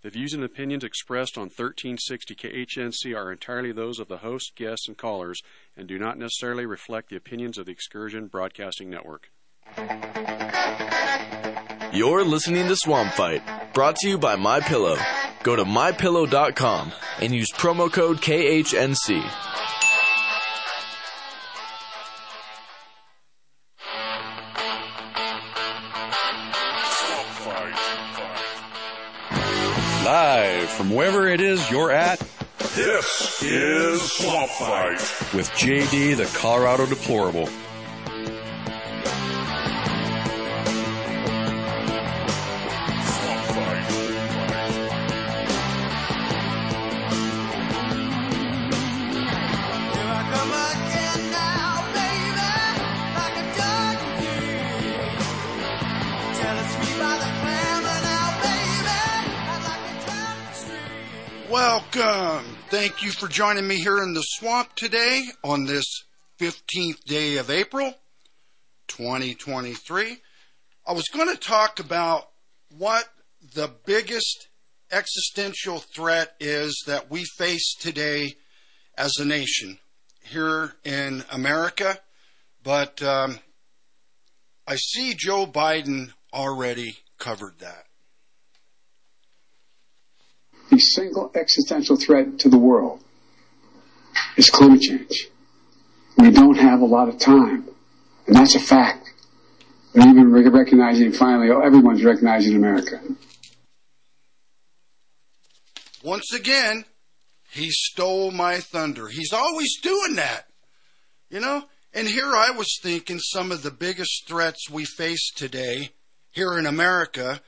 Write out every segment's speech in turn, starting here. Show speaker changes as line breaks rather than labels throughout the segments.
The views and opinions expressed on 1360 KHNC are entirely those of the host, guests, and callers and do not necessarily reflect the opinions of the Excursion Broadcasting Network.
You're listening to Swamp Fight, brought to you by My Pillow. Go to mypillow.com and use promo code KHNC.
From wherever it is you're at,
This is Swamp Fight.
with JD the Colorado Deplorable.
Welcome. Thank you for joining me here in the swamp today on this 15th day of April, 2023. I was going to talk about what the biggest existential threat is that we face today as a nation here in America, but um, I see Joe Biden already covered that.
The single existential threat to the world is climate change. We don't have a lot of time, and that's a fact. They're even re- recognizing finally, oh, everyone's recognizing America.
Once again, he stole my thunder. He's always doing that. You know? And here I was thinking some of the biggest threats we face today here in America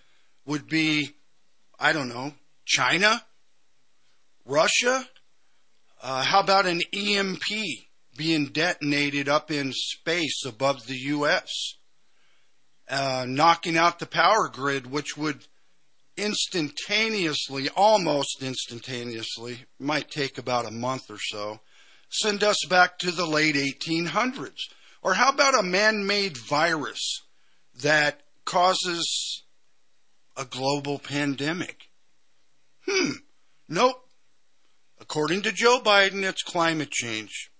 would be, I don't know, China, Russia. Uh, how about an EMP being detonated up in space above the U.S., uh, knocking out the power grid, which would instantaneously, almost instantaneously, might take about a month or so, send us back to the late 1800s. Or how about a man made virus that causes a global pandemic? Hmm, nope. According to Joe Biden, it's climate change.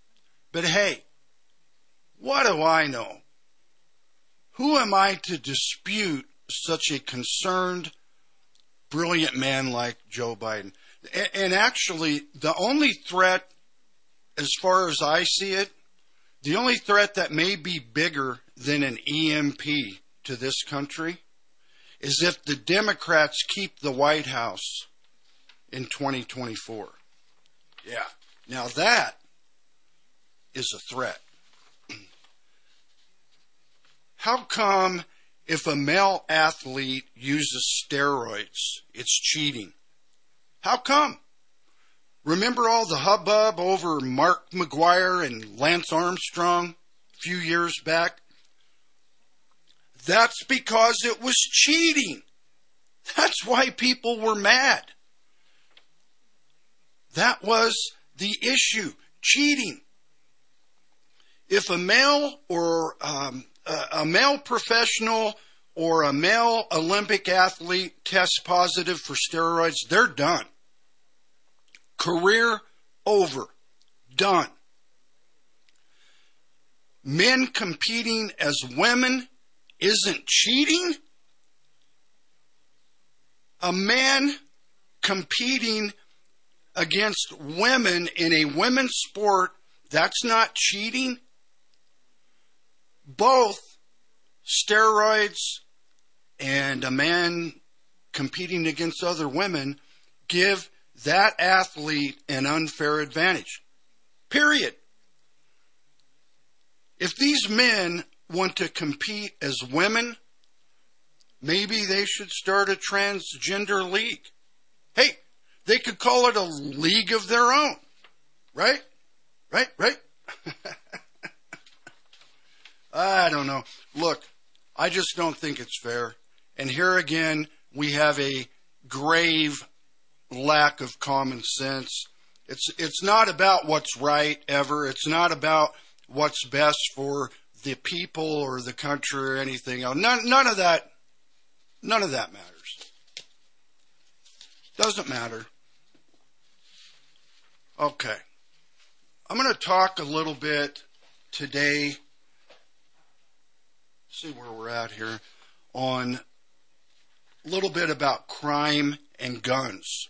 But hey, what do I know? Who am I to dispute such a concerned, brilliant man like Joe Biden? And actually, the only threat, as far as I see it, the only threat that may be bigger than an EMP to this country is if the Democrats keep the White House in 2024. Yeah. Now that is a threat. How come if a male athlete uses steroids, it's cheating? How come? Remember all the hubbub over Mark McGwire and Lance Armstrong a few years back? That's because it was cheating. That's why people were mad. That was the issue cheating. If a male or um, a, male professional or a male Olympic athlete tests positive for steroids, they're done. Career over. Done. Men competing as women isn't cheating. A man competing against women in a women's sport, that's not cheating. Both steroids and a man competing against other women give that athlete an unfair advantage. Period. If these men want to compete as women, maybe they should start a transgender league. Hey, they could call it a league of their own. Right? Right? Right? I don't know. Look, I just don't think it's fair. And here again, we have a grave lack of common sense. It's it's not about what's right ever. It's not about what's best for the people or the country or anything else. None none of that none of that matters. Doesn't matter. Okay. I'm going to talk a little bit today. See where we're at here on a little bit about crime and guns.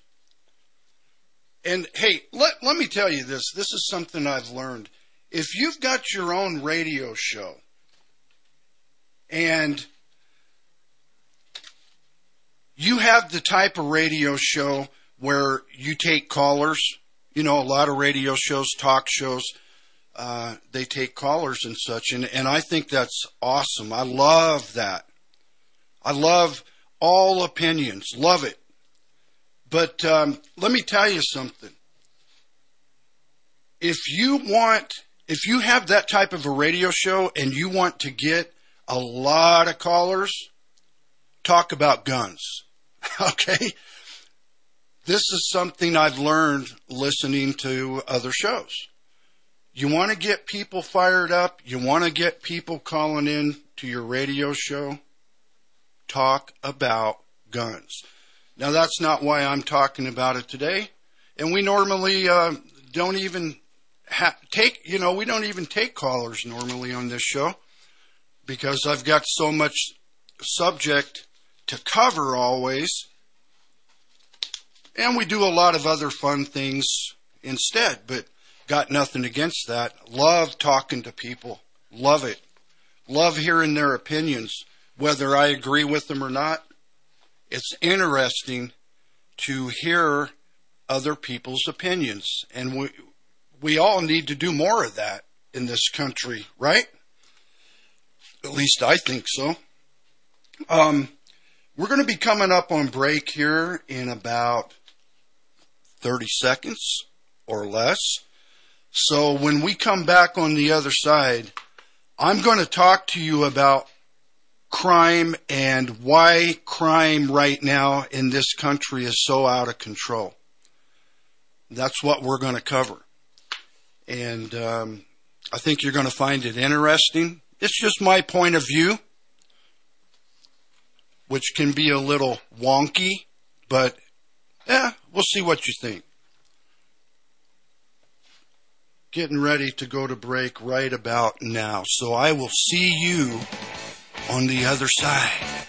And hey, let, let me tell you this. This is something I've learned. If you've got your own radio show and you have the type of radio show where you take callers, you know, a lot of radio shows, talk shows, uh, they take callers and such. And, and I think that's awesome. I love that. I love all opinions. Love it. But um, let me tell you something. If you want, if you have that type of a radio show and you want to get a lot of callers, talk about guns. okay? This is something I've learned listening to other shows. You want to get people fired up, you want to get people calling in to your radio show, talk about guns. Now, that's not why I'm talking about it today. And we normally uh, don't even ha- take, you know, we don't even take callers normally on this show because I've got so much subject to cover always. And we do a lot of other fun things instead, but got nothing against that. Love talking to people. Love it. Love hearing their opinions, whether I agree with them or not. It's interesting to hear other people's opinions, and we we all need to do more of that in this country, right? At least I think so. Um, we're going to be coming up on break here in about 30 seconds or less. So when we come back on the other side, I'm going to talk to you about crime and why crime right now in this country is so out of control. That's what we're going to cover. And um, I think you're going to find it interesting. It's just my point of view, which can be a little wonky, but yeah, we'll see what you think. Getting ready to go to break right about now. So I will see you on the other side.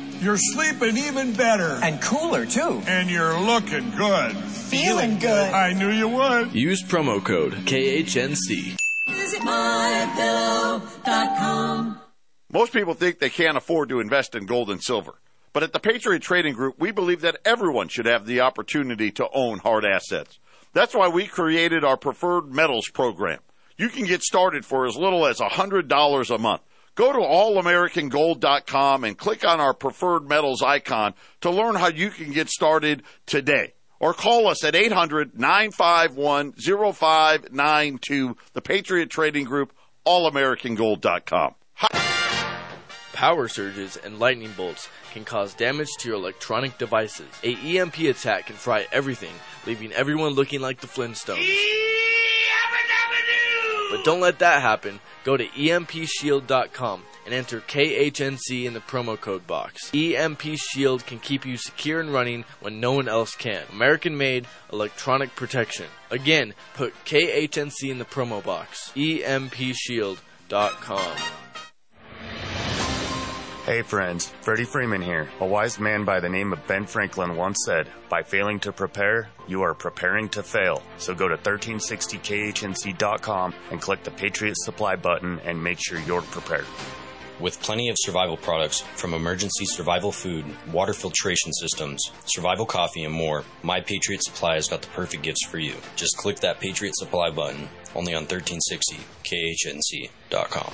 You're sleeping even better.
And cooler, too.
And you're looking good.
Feeling good.
I knew you would.
Use promo code KHNC.
Visit mypillow.com.
Most people think they can't afford to invest in gold and silver. But at the Patriot Trading Group, we believe that everyone should have the opportunity to own hard assets. That's why we created our preferred metals program. You can get started for as little as $100 a month. Go to allamericangold.com and click on our preferred metals icon to learn how you can get started today. Or call us at 800 951 0592, the Patriot Trading Group, allamericangold.com.
Power surges and lightning bolts can cause damage to your electronic devices. A EMP attack can fry everything, leaving everyone looking like the Flintstones. But don't let that happen. Go to EMPshield.com and enter KHNC in the promo code box. EMP Shield can keep you secure and running when no one else can. American made electronic protection. Again, put KHNC in the promo box. EMPShield.com.
Hey friends, Freddie Freeman here. A wise man by the name of Ben Franklin once said, By failing to prepare, you are preparing to fail. So go to 1360khnc.com and click the Patriot Supply button and make sure you're prepared.
With plenty of survival products from emergency survival food, water filtration systems, survival coffee, and more, My Patriot Supply has got the perfect gifts for you. Just click that Patriot Supply button only on 1360khnc.com.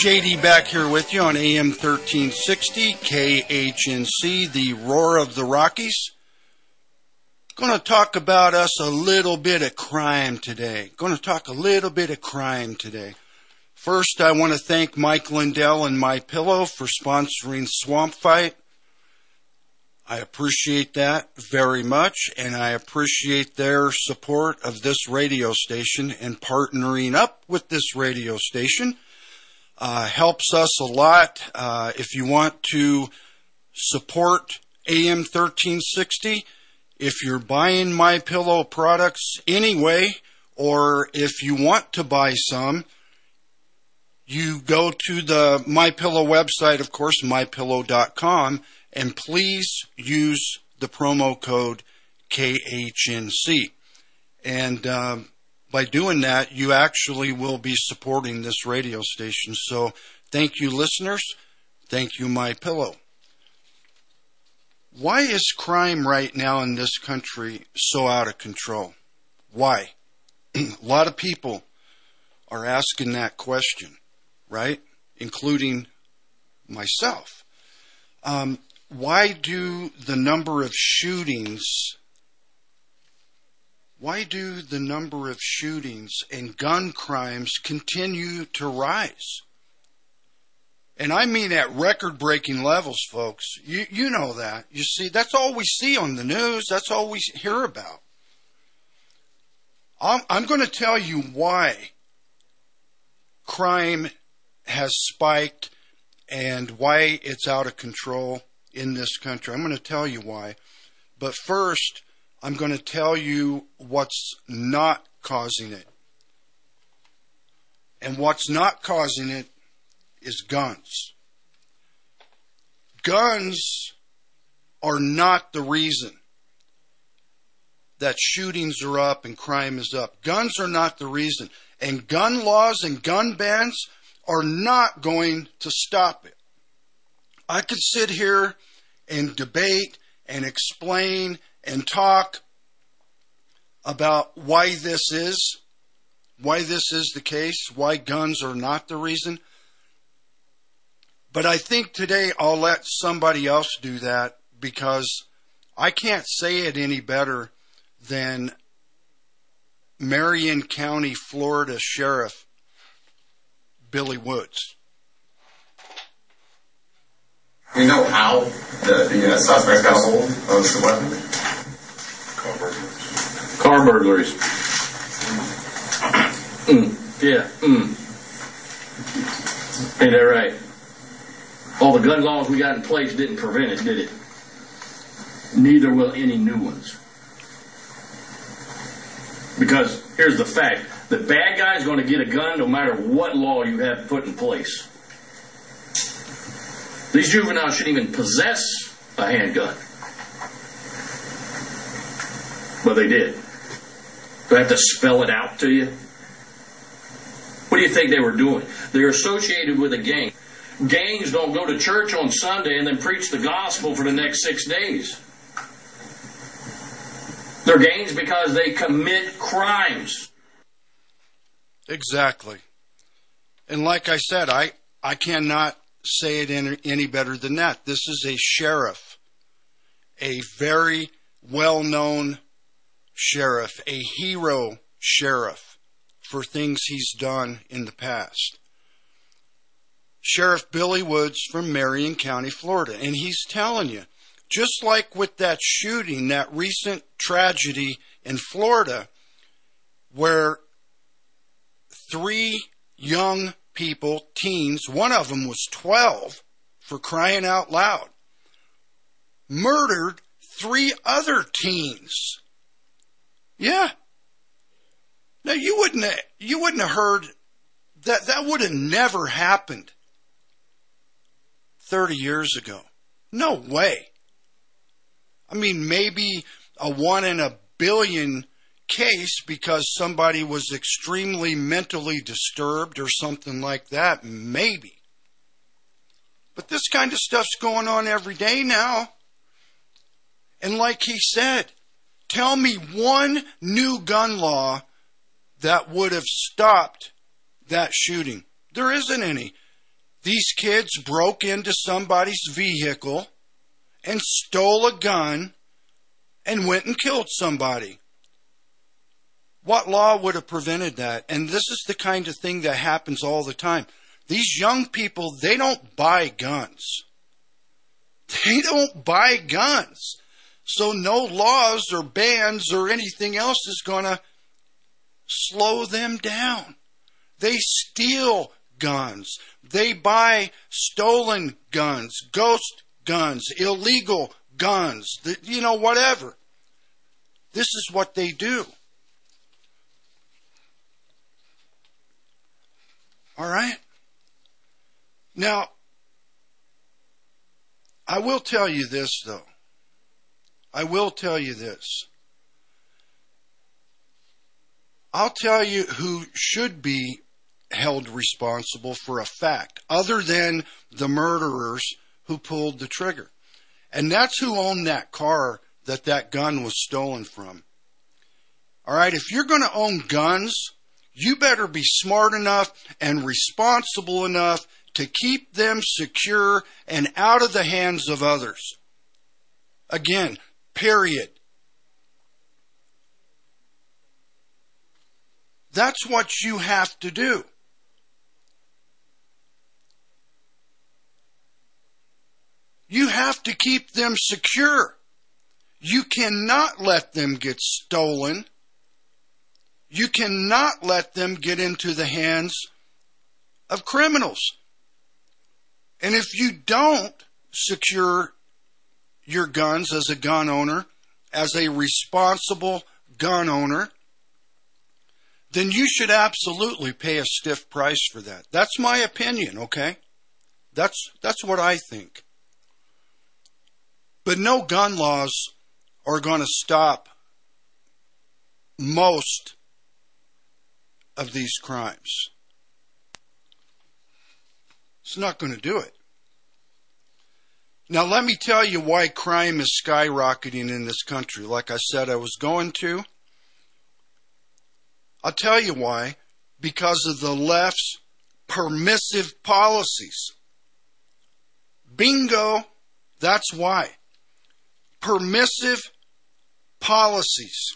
JD back here with you on AM 1360 KHNC, the roar of the Rockies. Going to talk about us a little bit of crime today. Going to talk a little bit of crime today. First, I want to thank Mike Lindell and My Pillow for sponsoring Swamp Fight. I appreciate that very much, and I appreciate their support of this radio station and partnering up with this radio station. Uh, helps us a lot. Uh, if you want to support AM 1360, if you're buying My Pillow products anyway, or if you want to buy some, you go to the My Pillow website, of course, mypillow.com, and please use the promo code KHNC. And um, by doing that, you actually will be supporting this radio station. So thank you, listeners. Thank you, My Pillow. Why is crime right now in this country so out of control? Why? a lot of people are asking that question, right? Including myself. Um, why do the number of shootings why do the number of shootings and gun crimes continue to rise? And I mean at record breaking levels, folks. You, you know that. You see, that's all we see on the news. That's all we hear about. I'm, I'm going to tell you why crime has spiked and why it's out of control in this country. I'm going to tell you why. But first, I'm going to tell you what's not causing it. And what's not causing it is guns. Guns are not the reason that shootings are up and crime is up. Guns are not the reason. And gun laws and gun bans are not going to stop it. I could sit here and debate and explain and talk about why this is, why this is the case, why guns are not the reason. But I think today I'll let somebody else do that because I can't say it any better than Marion County, Florida Sheriff Billy Woods.
We know how the, the uh, suspects got a hold of the weapon.
Car burglaries. Mm, yeah, mm. Ain't that right? All the gun laws we got in place didn't prevent it, did it? Neither will any new ones. Because here's the fact the bad guy's going to get a gun no matter what law you have put in place. These juveniles shouldn't even possess a handgun. But they did. Do I have to spell it out to you? What do you think they were doing? They're associated with a gang. Gangs don't go to church on Sunday and then preach the gospel for the next six days. They're gangs because they commit crimes.
Exactly. And like I said, I, I cannot say it any, any better than that. This is a sheriff, a very well known sheriff, a hero sheriff for things he's done in the past. Sheriff Billy Woods from Marion County, Florida. And he's telling you, just like with that shooting, that recent tragedy in Florida, where three young people, teens, one of them was 12, for crying out loud, murdered three other teens. Yeah. Now you wouldn't have, you wouldn't have heard that that would have never happened 30 years ago. No way. I mean, maybe a one in a billion case because somebody was extremely mentally disturbed or something like that. Maybe. But this kind of stuff's going on every day now. And like he said, tell me one new gun law that would have stopped that shooting. There isn't any. These kids broke into somebody's vehicle and stole a gun and went and killed somebody. What law would have prevented that? And this is the kind of thing that happens all the time. These young people, they don't buy guns. They don't buy guns. So no laws or bans or anything else is going to slow them down. They steal guns. They buy stolen guns, ghost guns, illegal guns, you know, whatever. This is what they do. All right? Now, I will tell you this, though. I will tell you this. I'll tell you who should be held responsible for a fact, other than the murderers who pulled the trigger. And that's who owned that car that that gun was stolen from. All right, if you're going to own guns, you better be smart enough and responsible enough to keep them secure and out of the hands of others. Again, period. That's what you have to do. You have to keep them secure. You cannot let them get stolen. You cannot let them get into the hands of criminals. And if you don't secure your guns as a gun owner, as a responsible gun owner, then you should absolutely pay a stiff price for that. That's my opinion, okay? That's that's what I think. But no gun laws are going to stop most of these crimes. It's not going to do it. Now, let me tell you why crime is skyrocketing in this country. Like I said, I was going to. I'll tell you why. Because of the left's permissive policies. Bingo. That's why. Permissive policies.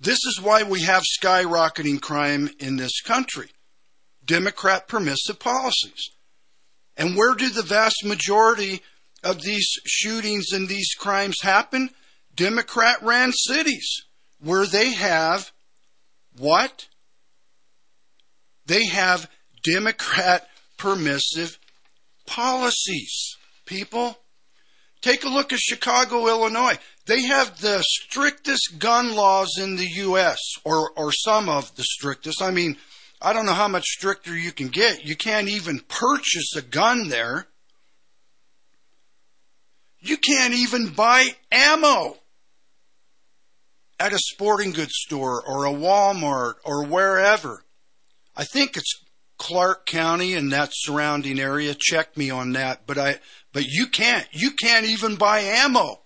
This is why we have skyrocketing crime in this country. Democrat permissive policies. And where do the vast majority of these shootings and these crimes happen? Democrat ran cities where they have what? They have Democrat permissive policies. People, take a look at Chicago, Illinois. They have the strictest gun laws in the U.S., or, or some of the strictest. I mean, I don't know how much stricter you can get. You can't even purchase a gun there. You can't even buy ammo at a sporting goods store or a Walmart or wherever. I think it's Clark County and that surrounding area. Check me on that. But I, but you can't, you can't even buy ammo,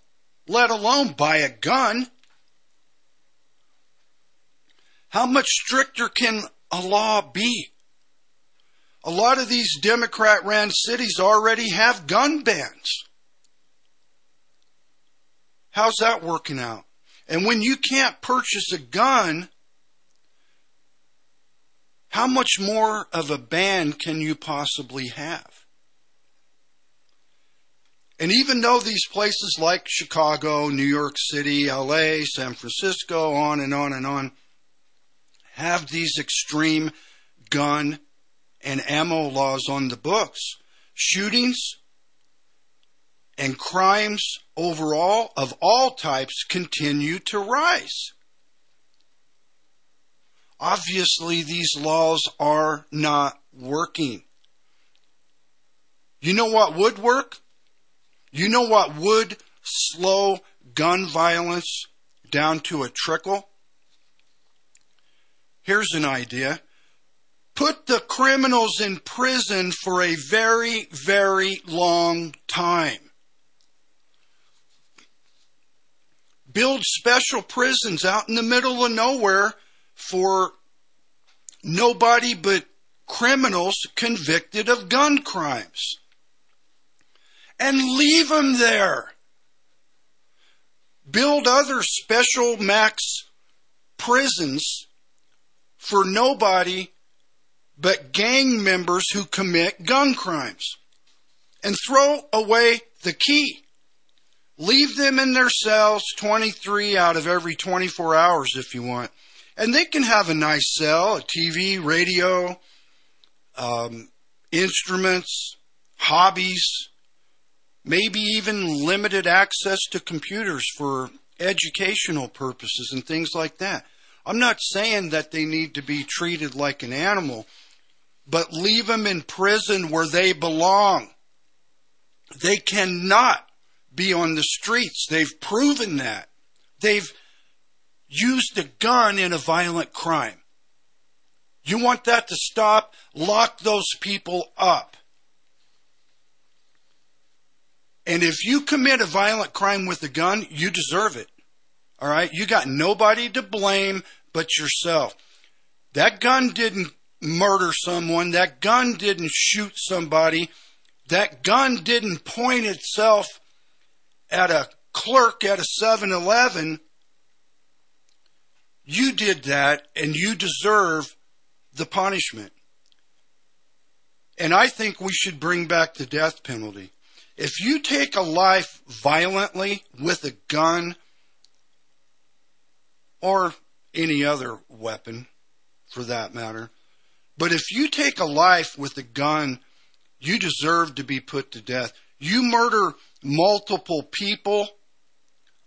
let alone buy a gun. How much stricter can a law be? A lot of these Democrat ran cities already have gun bans. How's that working out? And when you can't purchase a gun, how much more of a ban can you possibly have? And even though these places like Chicago, New York City, LA, San Francisco, on and on and on, have these extreme gun and ammo laws on the books, shootings and crimes overall of all types continue to rise. Obviously, these laws are not working. You know what would work? You know what would slow gun violence down to a trickle? Here's an idea. Put the criminals in prison for a very, very long time. Build special prisons out in the middle of nowhere for nobody but criminals convicted of gun crimes. And leave them there. Build other special max prisons for nobody but gang members who commit gun crimes. And throw away the key. Leave them in their cells 23 out of every 24 hours if you want. And they can have a nice cell, a TV, radio, um, instruments, hobbies, maybe even limited access to computers for educational purposes and things like that. I'm not saying that they need to be treated like an animal, but leave them in prison where they belong. They cannot be on the streets. They've proven that. They've used a gun in a violent crime. You want that to stop? Lock those people up. And if you commit a violent crime with a gun, you deserve it. All right? You got nobody to blame but yourself. That gun didn't murder someone. That gun didn't shoot somebody. That gun didn't point itself at a clerk at a 7 Eleven. You did that and you deserve the punishment. And I think we should bring back the death penalty. If you take a life violently with a gun or any other weapon for that matter, but if you take a life with a gun, you deserve to be put to death. You murder multiple people.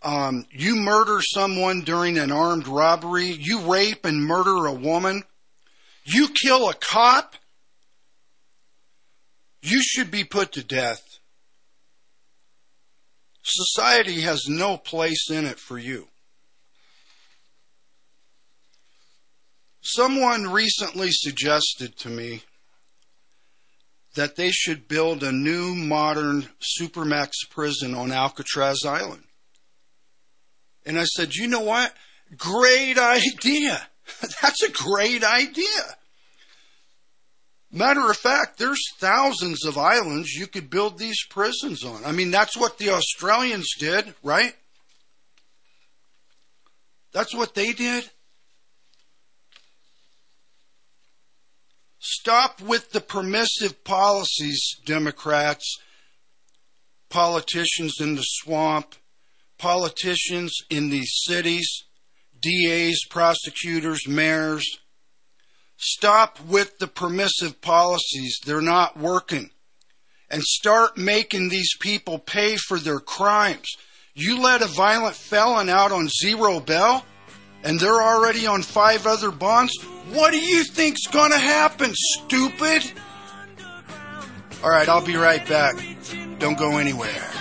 Um, you murder someone during an armed robbery. You rape and murder a woman. You kill a cop. You should be put to death. Society has no place in it for you. Someone recently suggested to me that they should build a new modern supermax prison on Alcatraz Island. And I said, you know what? Great idea. That's a great idea. Matter of fact, there's thousands of islands you could build these prisons on. I mean, that's what the Australians did, right? That's what they did. Stop with the permissive policies, Democrats, politicians in the swamp, politicians in these cities, DAs, prosecutors, mayors. Stop with the permissive policies. They're not working. And start making these people pay for their crimes. You let a violent felon out on zero bail, and they're already on five other bonds. What do you think's gonna happen, stupid? All right, I'll be right back. Don't go anywhere.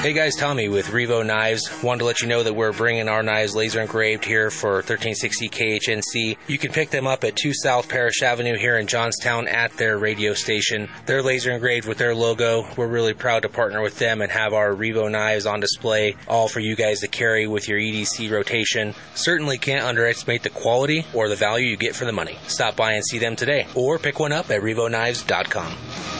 Hey guys, Tommy with Revo Knives. Wanted to let you know that we're bringing our knives laser engraved here for 1360 KHNC. You can pick them up at 2 South Parish Avenue here in Johnstown at their radio station. They're laser engraved with their logo. We're really proud to partner with them and have our Revo knives on display, all for you guys to carry with your EDC rotation. Certainly can't underestimate the quality or the value you get for the money. Stop by and see them today, or pick one up at RevoKnives.com.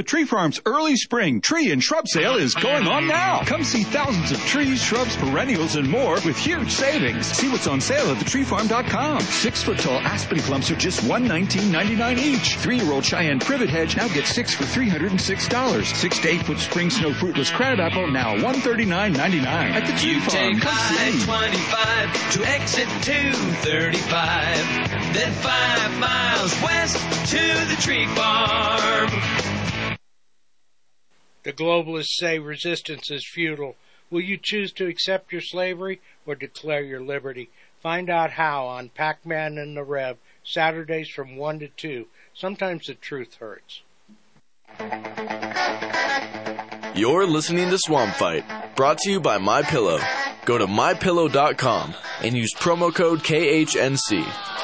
The Tree Farm's early spring tree and shrub sale is going on now. Come see thousands of trees, shrubs, perennials, and more with huge savings. See what's on sale at thetreefarm.com. Six foot tall aspen clumps are just $119.99 each. Three year old Cheyenne privet hedge now gets six for $306. Six to eight foot spring snow fruitless crabapple now $139.99 at the Tree
You
Farm.
take
Come see.
I-25 to exit 235, then five miles west to the tree farm.
The globalists say resistance is futile. Will you choose to accept your slavery or declare your liberty? Find out how on Pac-Man and the Rev, Saturdays from 1 to 2. Sometimes the truth hurts.
You're listening to Swamp Fight, brought to you by My Pillow. Go to mypillow.com and use promo code KHNC.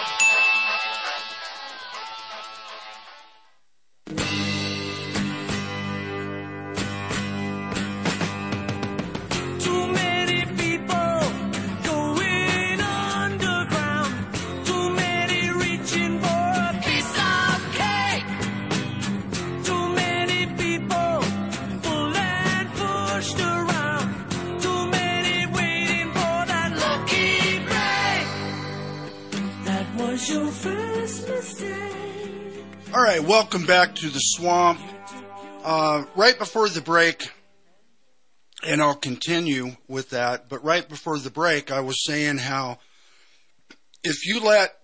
To the swamp. Uh, right before the break, and I'll continue with that, but right before the break, I was saying how if you let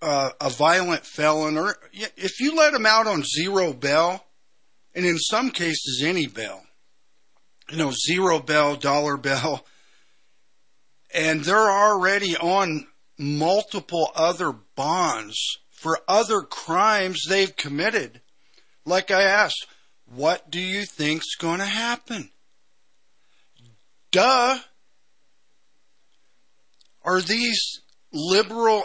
uh, a violent felon, or if you let him out on zero bail, and in some cases any bail, you know, zero bail, dollar bail, and they're already on multiple other bonds for other crimes they've committed. Like I asked, what do you think's going to happen? Duh. Are these liberal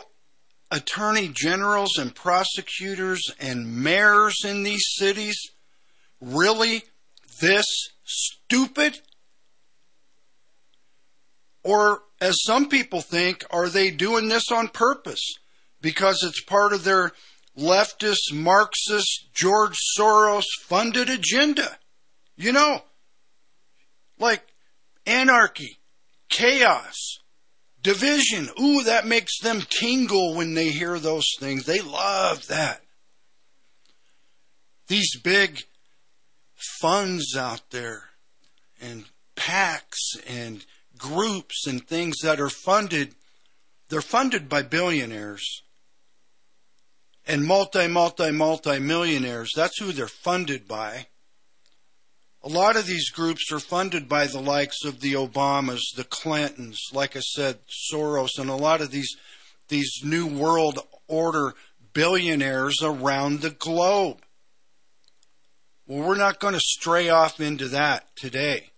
attorney generals and prosecutors and mayors in these cities really this stupid? Or, as some people think, are they doing this on purpose because it's part of their leftist, Marxist, George Soros funded agenda? You know, like anarchy, chaos, division. Ooh, that makes them tingle when they hear those things. They love that. these big funds out there and PACs and groups and things that are funded, they're funded by billionaires and multi, multi, multi millionaires. That's who they're funded by. A lot of these groups are funded by the likes of the Obamas, the Clintons, like I said, Soros, and a lot of these these new world order billionaires around the globe. Well, we're not going to stray off into that today,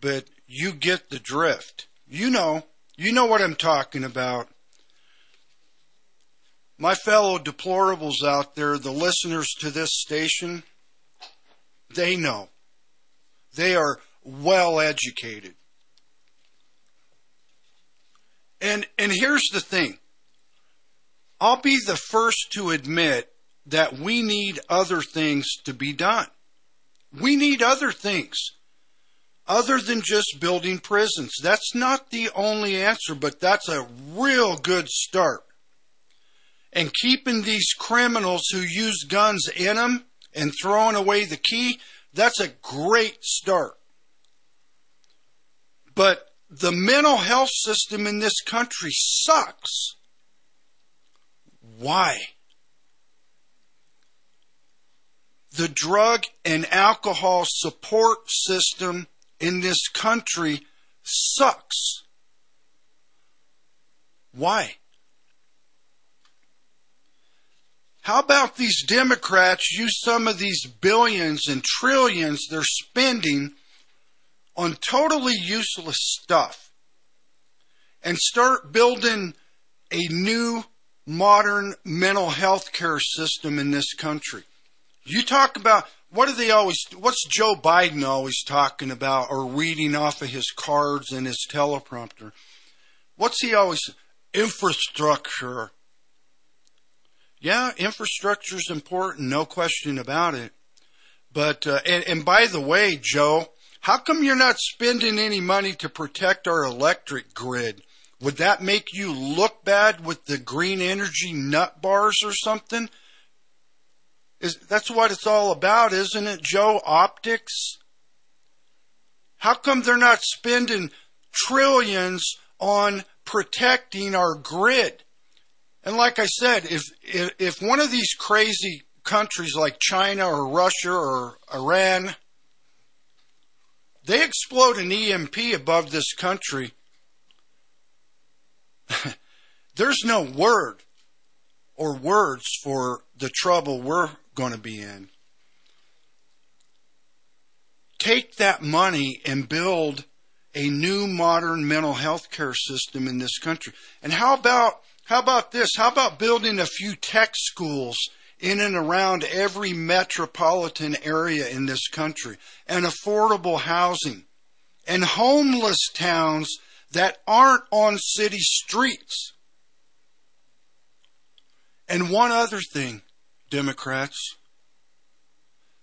but you get the drift. You know, you know what I'm talking about. My fellow deplorables out there, the listeners to this station, they know. They are well educated. And and here's the thing. I'll be the first to admit that we need other things to be done. We need other things other than just building prisons. That's not the only answer, but that's a real good start. And keeping these criminals who use guns in them and throwing away the key, that's a great start. But the mental health system in this country sucks. Why? The drug and alcohol support system in this country sucks. Why? How about these Democrats use some of these billions and trillions they're spending on totally useless stuff and start building a new modern mental health care system in this country? You talk about what do they always what's Joe Biden always talking about or reading off of his cards and his teleprompter? What's he always infrastructure? Yeah, infrastructure is important, no question about it. But uh, and, and by the way, Joe, how come you're not spending any money to protect our electric grid? Would that make you look bad with the green energy nut bars or something? Is that's what it's all about, isn't it, Joe? Optics. How come they're not spending trillions on protecting our grid? And like I said, if if, one of these crazy countries like China or Russia or Iran they explode an EMP above this country, there's no word or words for the trouble we're going to be in. Take that money and build a new modern mental health care system in this country. And how about how about this? How about building a few tech schools in and around every metropolitan area in this country and affordable housing and homeless towns that aren't on city streets? And one other thing, Democrats.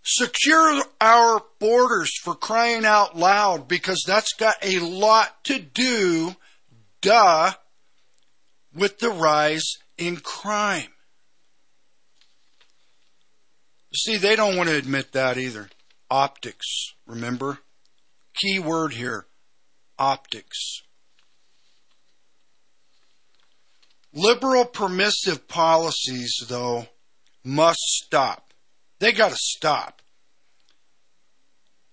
Secure our borders for crying out loud because that's got a lot to do, duh, with the rise in crime. See, they don't want to admit that either. Optics, remember? Key word here optics. Liberal permissive policies, though, must stop. They got to stop.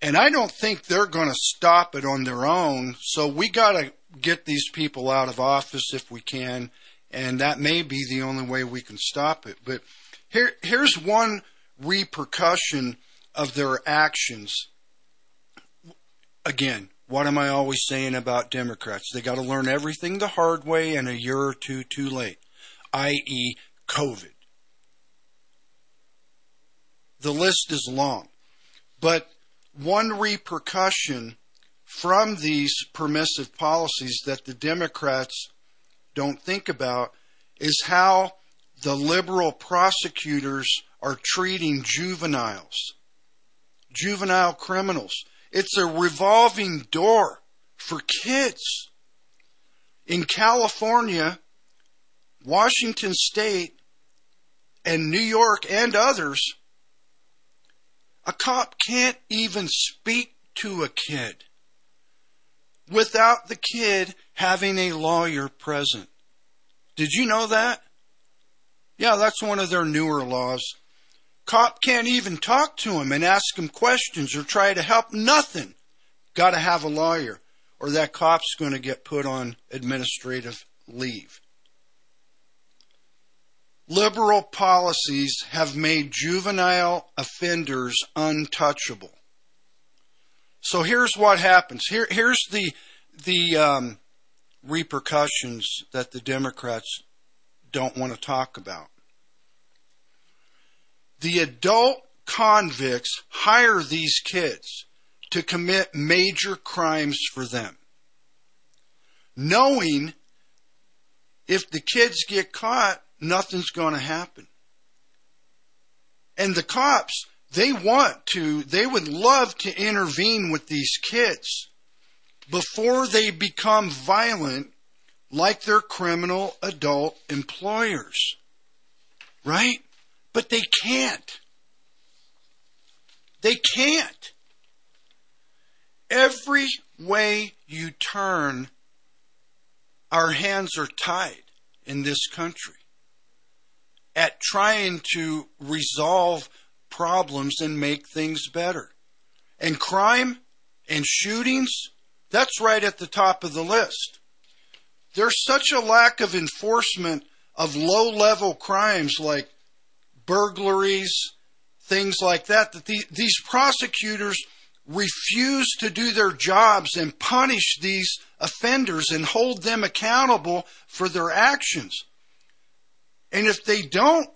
And I don't think they're going to stop it on their own. So we got to get these people out of office if we can. And that may be the only way we can stop it. But here, here's one repercussion of their actions. Again, what am I always saying about Democrats? They got to learn everything the hard way and a year or two too late, i.e., COVID. The list is long. But one repercussion from these permissive policies that the Democrats don't think about is how the liberal prosecutors are treating juveniles, juvenile criminals. It's a revolving door for kids. In California, Washington State, and New York and others, A cop can't even speak to a kid without the kid having a lawyer present. Did you know that? Yeah, that's one of their newer laws. Cop can't even talk to him and ask him questions or try to help. Nothing. Got to have a lawyer, or that cop's going to get put on administrative leave. Liberal policies have made juvenile offenders untouchable. So here's what happens. Here, here's the the um, repercussions that the Democrats don't want to talk about. The adult convicts hire these kids to commit major crimes for them, knowing if the kids get caught, nothing's going to happen. And the cops, they want to, they would love to intervene with these kids before they become violent like their criminal adult employers. Right? But they can't. They can't. Every way you turn, our hands are tied in this country at trying to resolve problems and make things better. And crime and shootings, that's right at the top of the list. There's such a lack of enforcement of low level crimes like burglaries, things like that, that the, these prosecutors refuse to do their jobs and punish these offenders and hold them accountable for their actions. And if they don't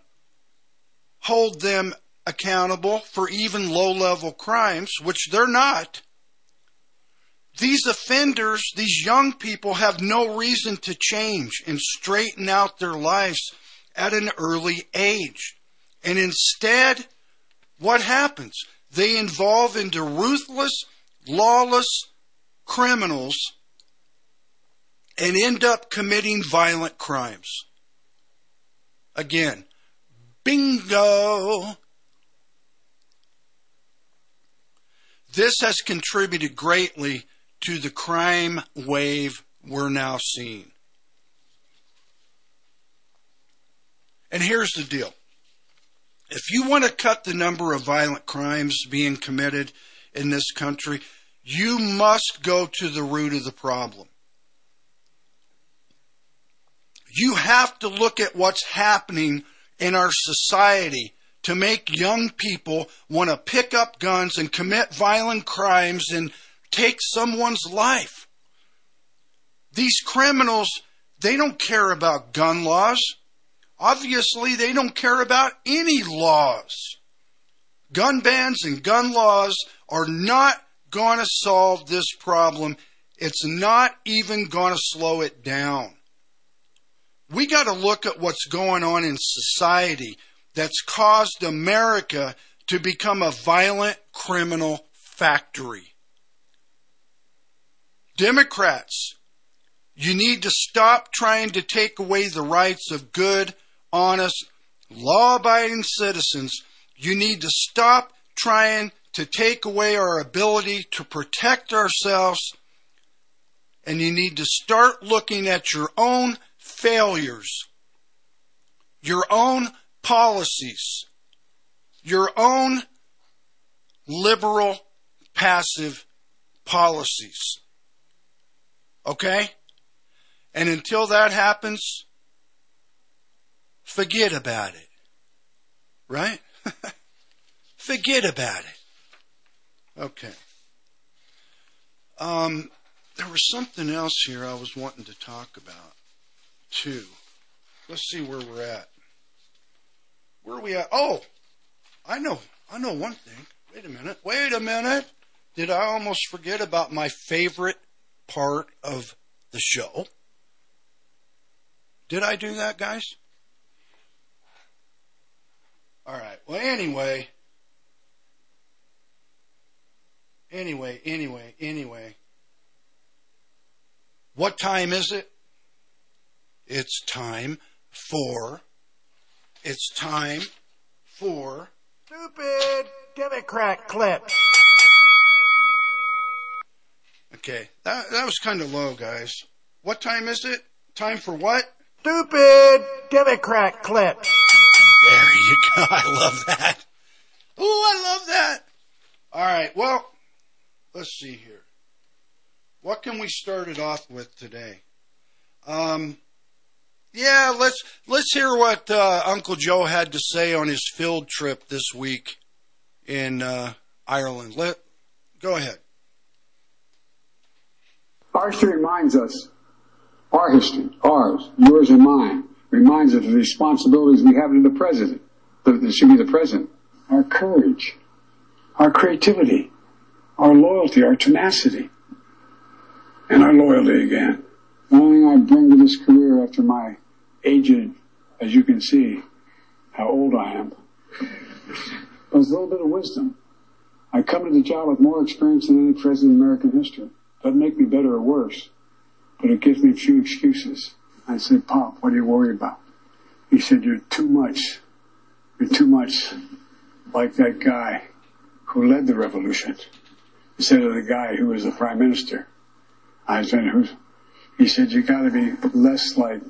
hold them accountable for even low level crimes, which they're not, these offenders, these young people have no reason to change and straighten out their lives at an early age. And instead, what happens? They involve into ruthless, lawless criminals and end up committing violent crimes. Again, bingo! This has contributed greatly to the crime wave we're now seeing. And here's the deal. If you want to cut the number of violent crimes being committed in this country, you must go to the root of the problem. You have to look at what's happening in our society to make young people want to pick up guns and commit violent crimes and take someone's life. These criminals, they don't care about gun laws. Obviously, they don't care about any laws. Gun bans and gun laws are not going to solve this problem. It's not even going to slow it down. We got to look at what's going on in society that's caused America to become a violent criminal factory. Democrats, you need to stop trying to take away the rights of good, honest, law abiding citizens. You need to stop trying to take away our ability to protect ourselves. And you need to start looking at your own failures, your own policies, your own liberal passive policies. Okay? And until that happens, forget about it. Right? forget about it. Okay. Um, there was something else here I was wanting to talk about, too. Let's see where we're at. Where are we at? Oh, I know. I know one thing. Wait a minute. Wait a minute. Did I almost forget about my favorite part of the show? Did I do that, guys? All right. Well, anyway. Anyway, anyway, anyway. What time is it? It's time for. It's time for. Stupid!
Democrat clips.
Okay, that that was kind of low, guys. What time is it? Time for what?
Stupid Democrat clips.
There you go. I love that. Oh, I love that. All right. Well, let's see here. What can we start it off with today? Um, yeah, let's let's hear what uh, Uncle Joe had to say on his field trip this week in uh, Ireland. Let go ahead.
Our history reminds us, our history, ours, yours and mine, reminds us of the responsibilities we have to the president, that should be the president. Our courage, our creativity, our loyalty, our tenacity, and our loyalty again. The only thing I bring to this career after my aged, as you can see, how old I am, is a little bit of wisdom. I come to the job with more experience than any president in American history. Doesn't make me better or worse, but it gives me a few excuses. I said, Pop, what are you worried about? He said, You're too much. You're too much like that guy who led the revolution instead of the guy who was the prime minister. I said, Who's? He said, You gotta be less like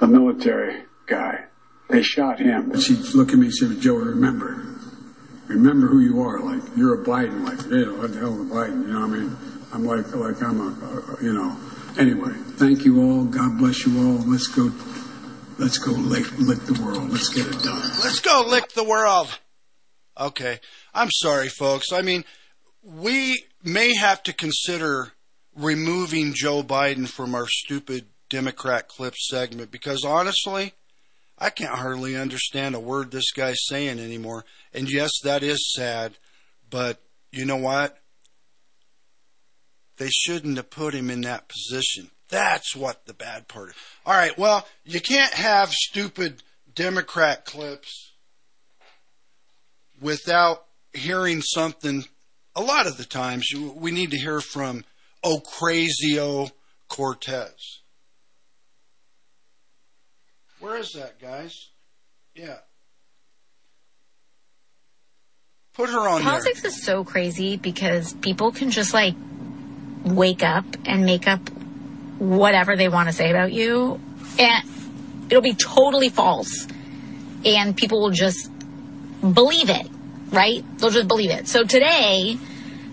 the military guy. They shot him. And she looked at me and said, Joe, remember, remember who you are. Like you're a Biden. Like, yeah, what the hell is a Biden? You know what I mean? I'm like, like I'm a, a, you know. Anyway, thank you all. God bless you all. Let's go. Let's go lick, lick the world. Let's get it done.
Let's go lick the world. Okay. I'm sorry, folks. I mean, we may have to consider removing Joe Biden from our stupid Democrat clip segment because honestly, I can't hardly understand a word this guy's saying anymore. And yes, that is sad, but you know what? They shouldn't have put him in that position. That's what the bad part is. All right, well, you can't have stupid Democrat clips without hearing something. A lot of the times, we need to hear from Ocasio Cortez. Where is that, guys? Yeah. Put her on
Politics
there.
is so crazy because people can just like wake up and make up whatever they want to say about you, and it'll be totally false, and people will just believe it, right? They'll just believe it. So today,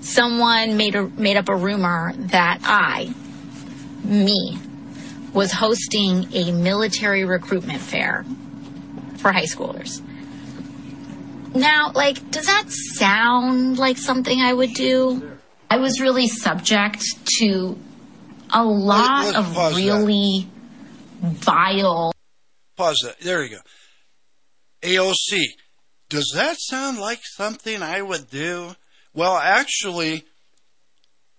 someone made a made up a rumor that I, me, was hosting a military recruitment fair for high schoolers. Now, like, does that sound like something I would do? I was really subject to a lot of
pause that.
really vile.
Pause that. There you go. AOC. Does that sound like something I would do? Well, actually,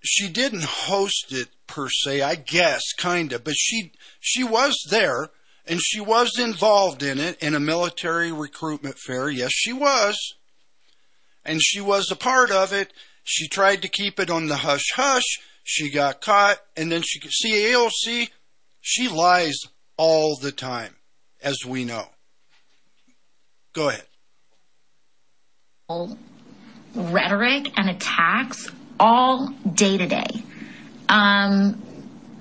she didn't host it per se, I guess, kinda, but she she was there and she was involved in it in a military recruitment fair. Yes, she was. And she was a part of it. She tried to keep it on the hush hush. She got caught and then she could see AOC, she lies all the time, as we know. Go ahead.
rhetoric and attacks all day to day. Um,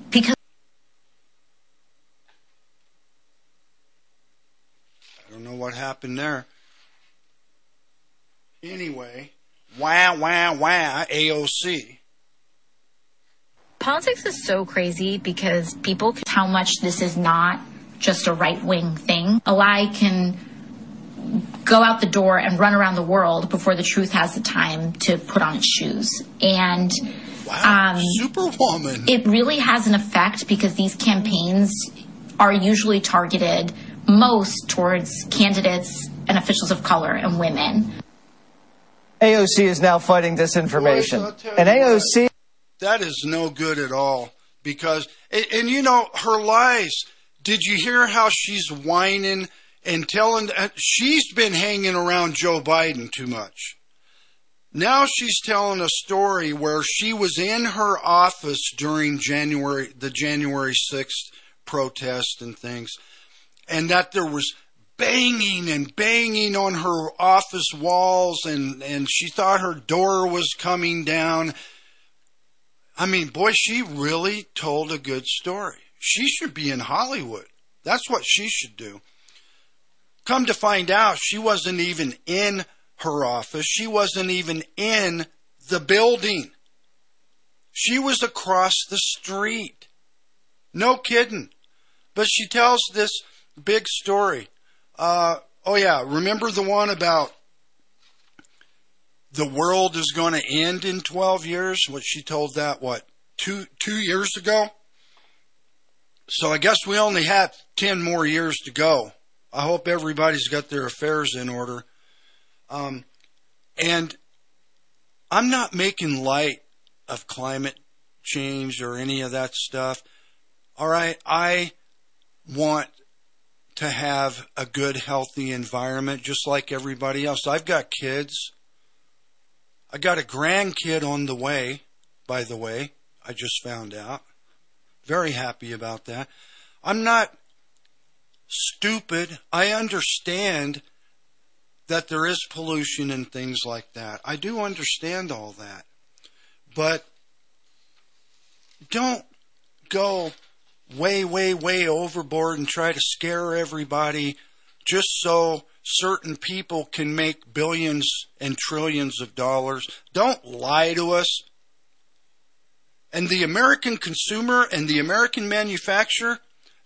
because
I don't know what happened there. Anyway, wah, wah, wah, AOC.
politics is so crazy because people how much this is not just a right wing thing. A lie can go out the door and run around the world before the truth has the time to put on its shoes. And um,
Superwoman.
it really has an effect because these campaigns are usually targeted most towards candidates and officials of color and women.
AOC is now fighting disinformation. And AOC.
That is no good at all because, and, and you know, her lies. Did you hear how she's whining and telling? uh, She's been hanging around Joe Biden too much. Now she's telling a story where she was in her office during January, the January 6th protest and things, and that there was banging and banging on her office walls and, and she thought her door was coming down. I mean, boy, she really told a good story. She should be in Hollywood. That's what she should do. Come to find out, she wasn't even in her office. She wasn't even in the building. She was across the street. No kidding. But she tells this big story. Uh, oh yeah, remember the one about the world is going to end in 12 years? What she told that, what, two, two years ago? So I guess we only have 10 more years to go. I hope everybody's got their affairs in order. Um, and I'm not making light of climate change or any of that stuff. All right. I want to have a good, healthy environment just like everybody else. I've got kids. I got a grandkid on the way, by the way. I just found out. Very happy about that. I'm not stupid. I understand that there is pollution and things like that. I do understand all that. But don't go way, way, way overboard and try to scare everybody just so certain people can make billions and trillions of dollars. Don't lie to us. And the American consumer and the American manufacturer,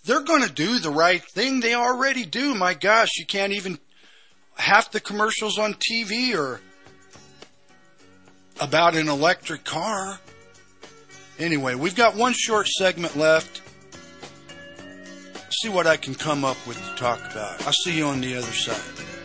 they're going to do the right thing. They already do. My gosh, you can't even half the commercials on TV are about an electric car. Anyway, we've got one short segment left. See what I can come up with to talk about. I'll see you on the other side.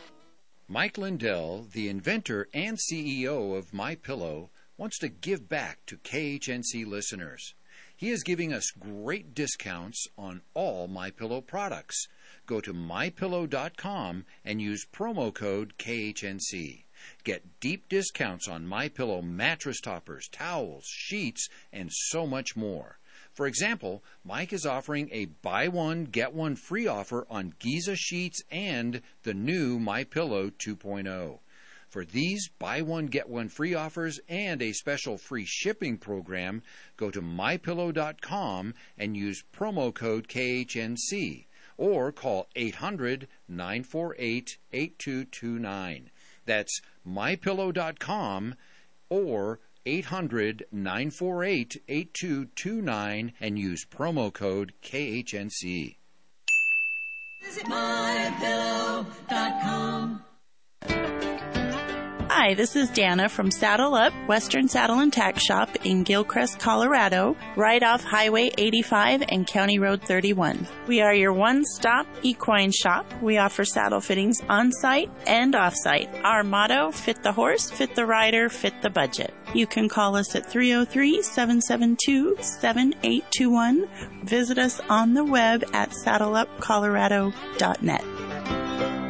Mike Lindell, the inventor and CEO of My Pillow, wants to give back to KHNC listeners. He is giving us great discounts on all My Pillow products. Go to mypillow.com and use promo code KHNC. Get deep discounts on My Pillow mattress toppers, towels, sheets, and so much more. For example, Mike is offering a buy one get one free offer on Giza sheets and the new My Pillow 2.0. For these buy one get one free offers and a special free shipping program, go to mypillow.com and use promo code KHNC or call 800 948 8229. That's mypillow.com or 800 948 8229 and use promo code KHNC.
Visit mypillow.com.
Hi, this is Dana from Saddle Up Western Saddle and Tack Shop in Gilcrest, Colorado, right off Highway 85 and County Road 31. We are your one-stop equine shop. We offer saddle fittings on-site and off-site. Our motto, fit the horse, fit the rider, fit the budget. You can call us at 303-772-7821. Visit us on the web at saddleupcolorado.net.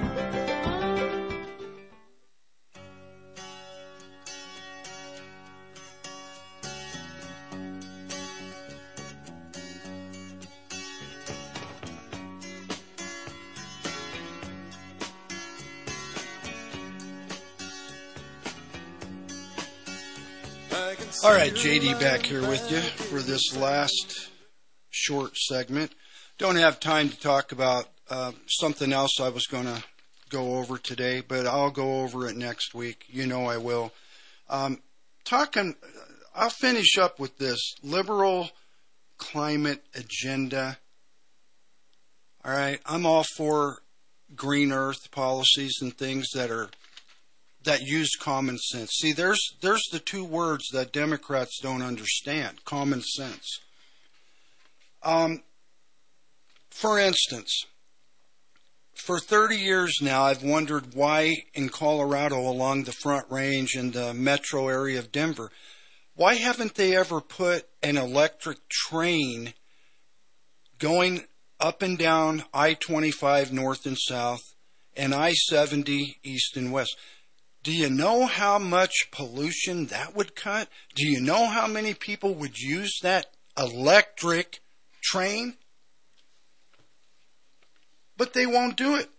All right, JD back here with you for this last short segment. Don't have time to talk about uh, something else I was going to go over today, but I'll go over it next week. You know I will. Um, talking, I'll finish up with this liberal climate agenda. All right, I'm all for green earth policies and things that are that use common sense. See, there's there's the two words that Democrats don't understand: common sense. Um, for instance, for 30 years now, I've wondered why in Colorado along the Front Range and the metro area of Denver, why haven't they ever put an electric train going up and down I 25 north and south and I 70 east and west? Do you know how much pollution that would cut? Do you know how many people would use that electric train? But they won't do it.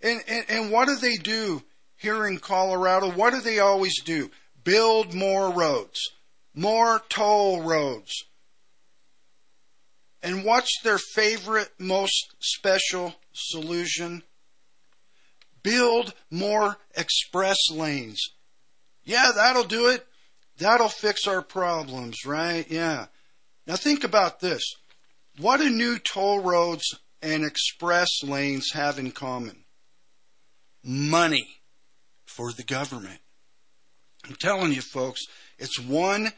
And, and, and what do they do here in Colorado? What do they always do? Build more roads, more toll roads. And what's their favorite, most special solution? Build more express lanes. Yeah, that'll do it. That'll fix our problems, right? Yeah. Now think about this. What do new toll roads and express lanes have in common? Money for the government. I'm telling you folks, it's one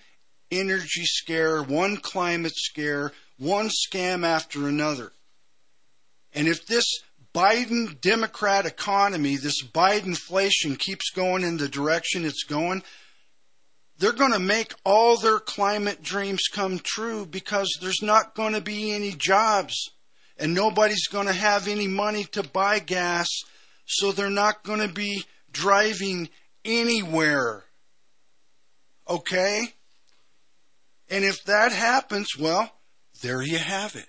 energy scare, one climate scare, one scam after another. And if this Biden Democrat economy, this Biden inflation keeps going in the direction it's going, they're going to make all their climate dreams come true because there's not going to be any jobs and nobody's going to have any money to buy gas, so they're not going to be driving anywhere. Okay? And if that happens, well, there you have it.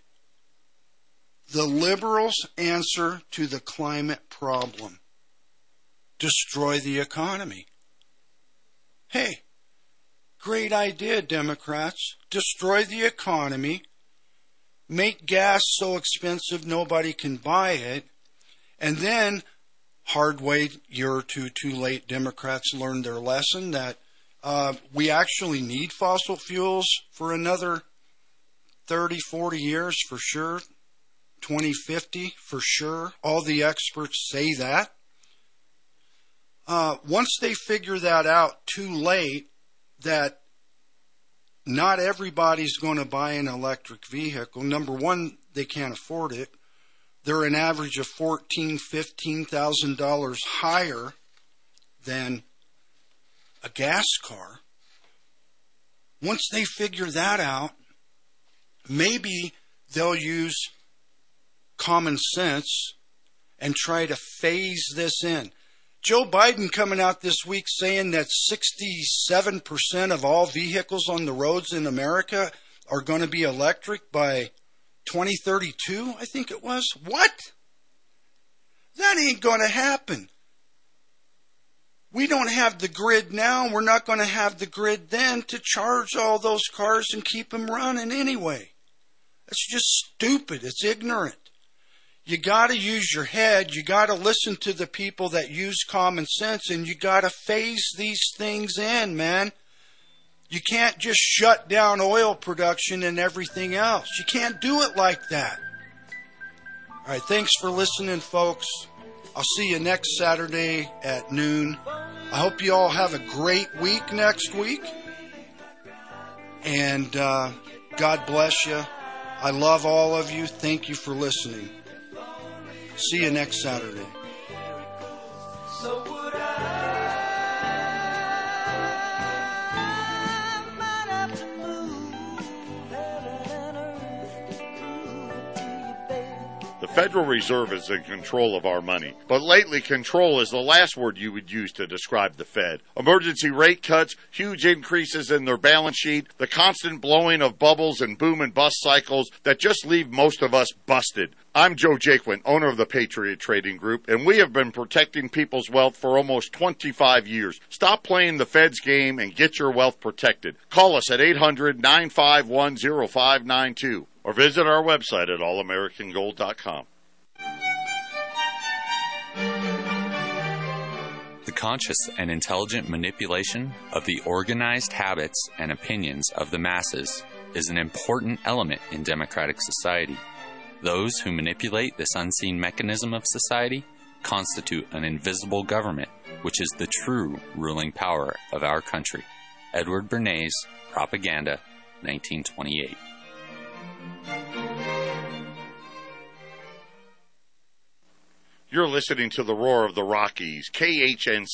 The liberals' answer to the climate problem destroy the economy. Hey, great idea, Democrats. Destroy the economy, make gas so expensive nobody can buy it, and then, hard way, year or two too late, Democrats learned their lesson that uh, we actually need fossil fuels for another 30, 40 years for sure. 2050 for sure. All the experts say that. Uh, once they figure that out too late, that not everybody's going to buy an electric vehicle. Number one, they can't afford it. They're an average of fourteen, fifteen thousand dollars higher than a gas car. Once they figure that out, maybe they'll use common sense and try to phase this in. Joe Biden coming out this week saying that 67% of all vehicles on the roads in America are going to be electric by 2032, I think it was. What? That ain't going to happen. We don't have the grid now. We're not going to have the grid then to charge all those cars and keep them running anyway. That's just stupid. It's ignorant. You got to use your head. You got to listen to the people that use common sense and you got to phase these things in, man. You can't just shut down oil production and everything else. You can't do it like that. All right, thanks for listening, folks. I'll see you next Saturday at noon. I hope you all have a great week next week. And uh, God bless you. I love all of you. Thank you for listening. See you next Saturday.
The Federal Reserve is in control of our money. But lately, control is the last word you would use to describe the Fed. Emergency rate cuts, huge increases in their balance sheet, the constant blowing of bubbles and boom and bust cycles that just leave most of us busted. I'm Joe Jaquin, owner of the Patriot Trading Group, and we have been protecting people's wealth for almost 25 years. Stop playing the Fed's game and get your wealth protected. Call us at 800 951 0592 or visit our website at allamericangold.com.
The conscious and intelligent manipulation of the organized habits and opinions of the masses is an important element in democratic society. Those who manipulate this unseen mechanism of society constitute an invisible government, which is the true ruling power of our country. Edward Bernays, Propaganda, 1928.
You're listening to the roar of the Rockies, KHNC.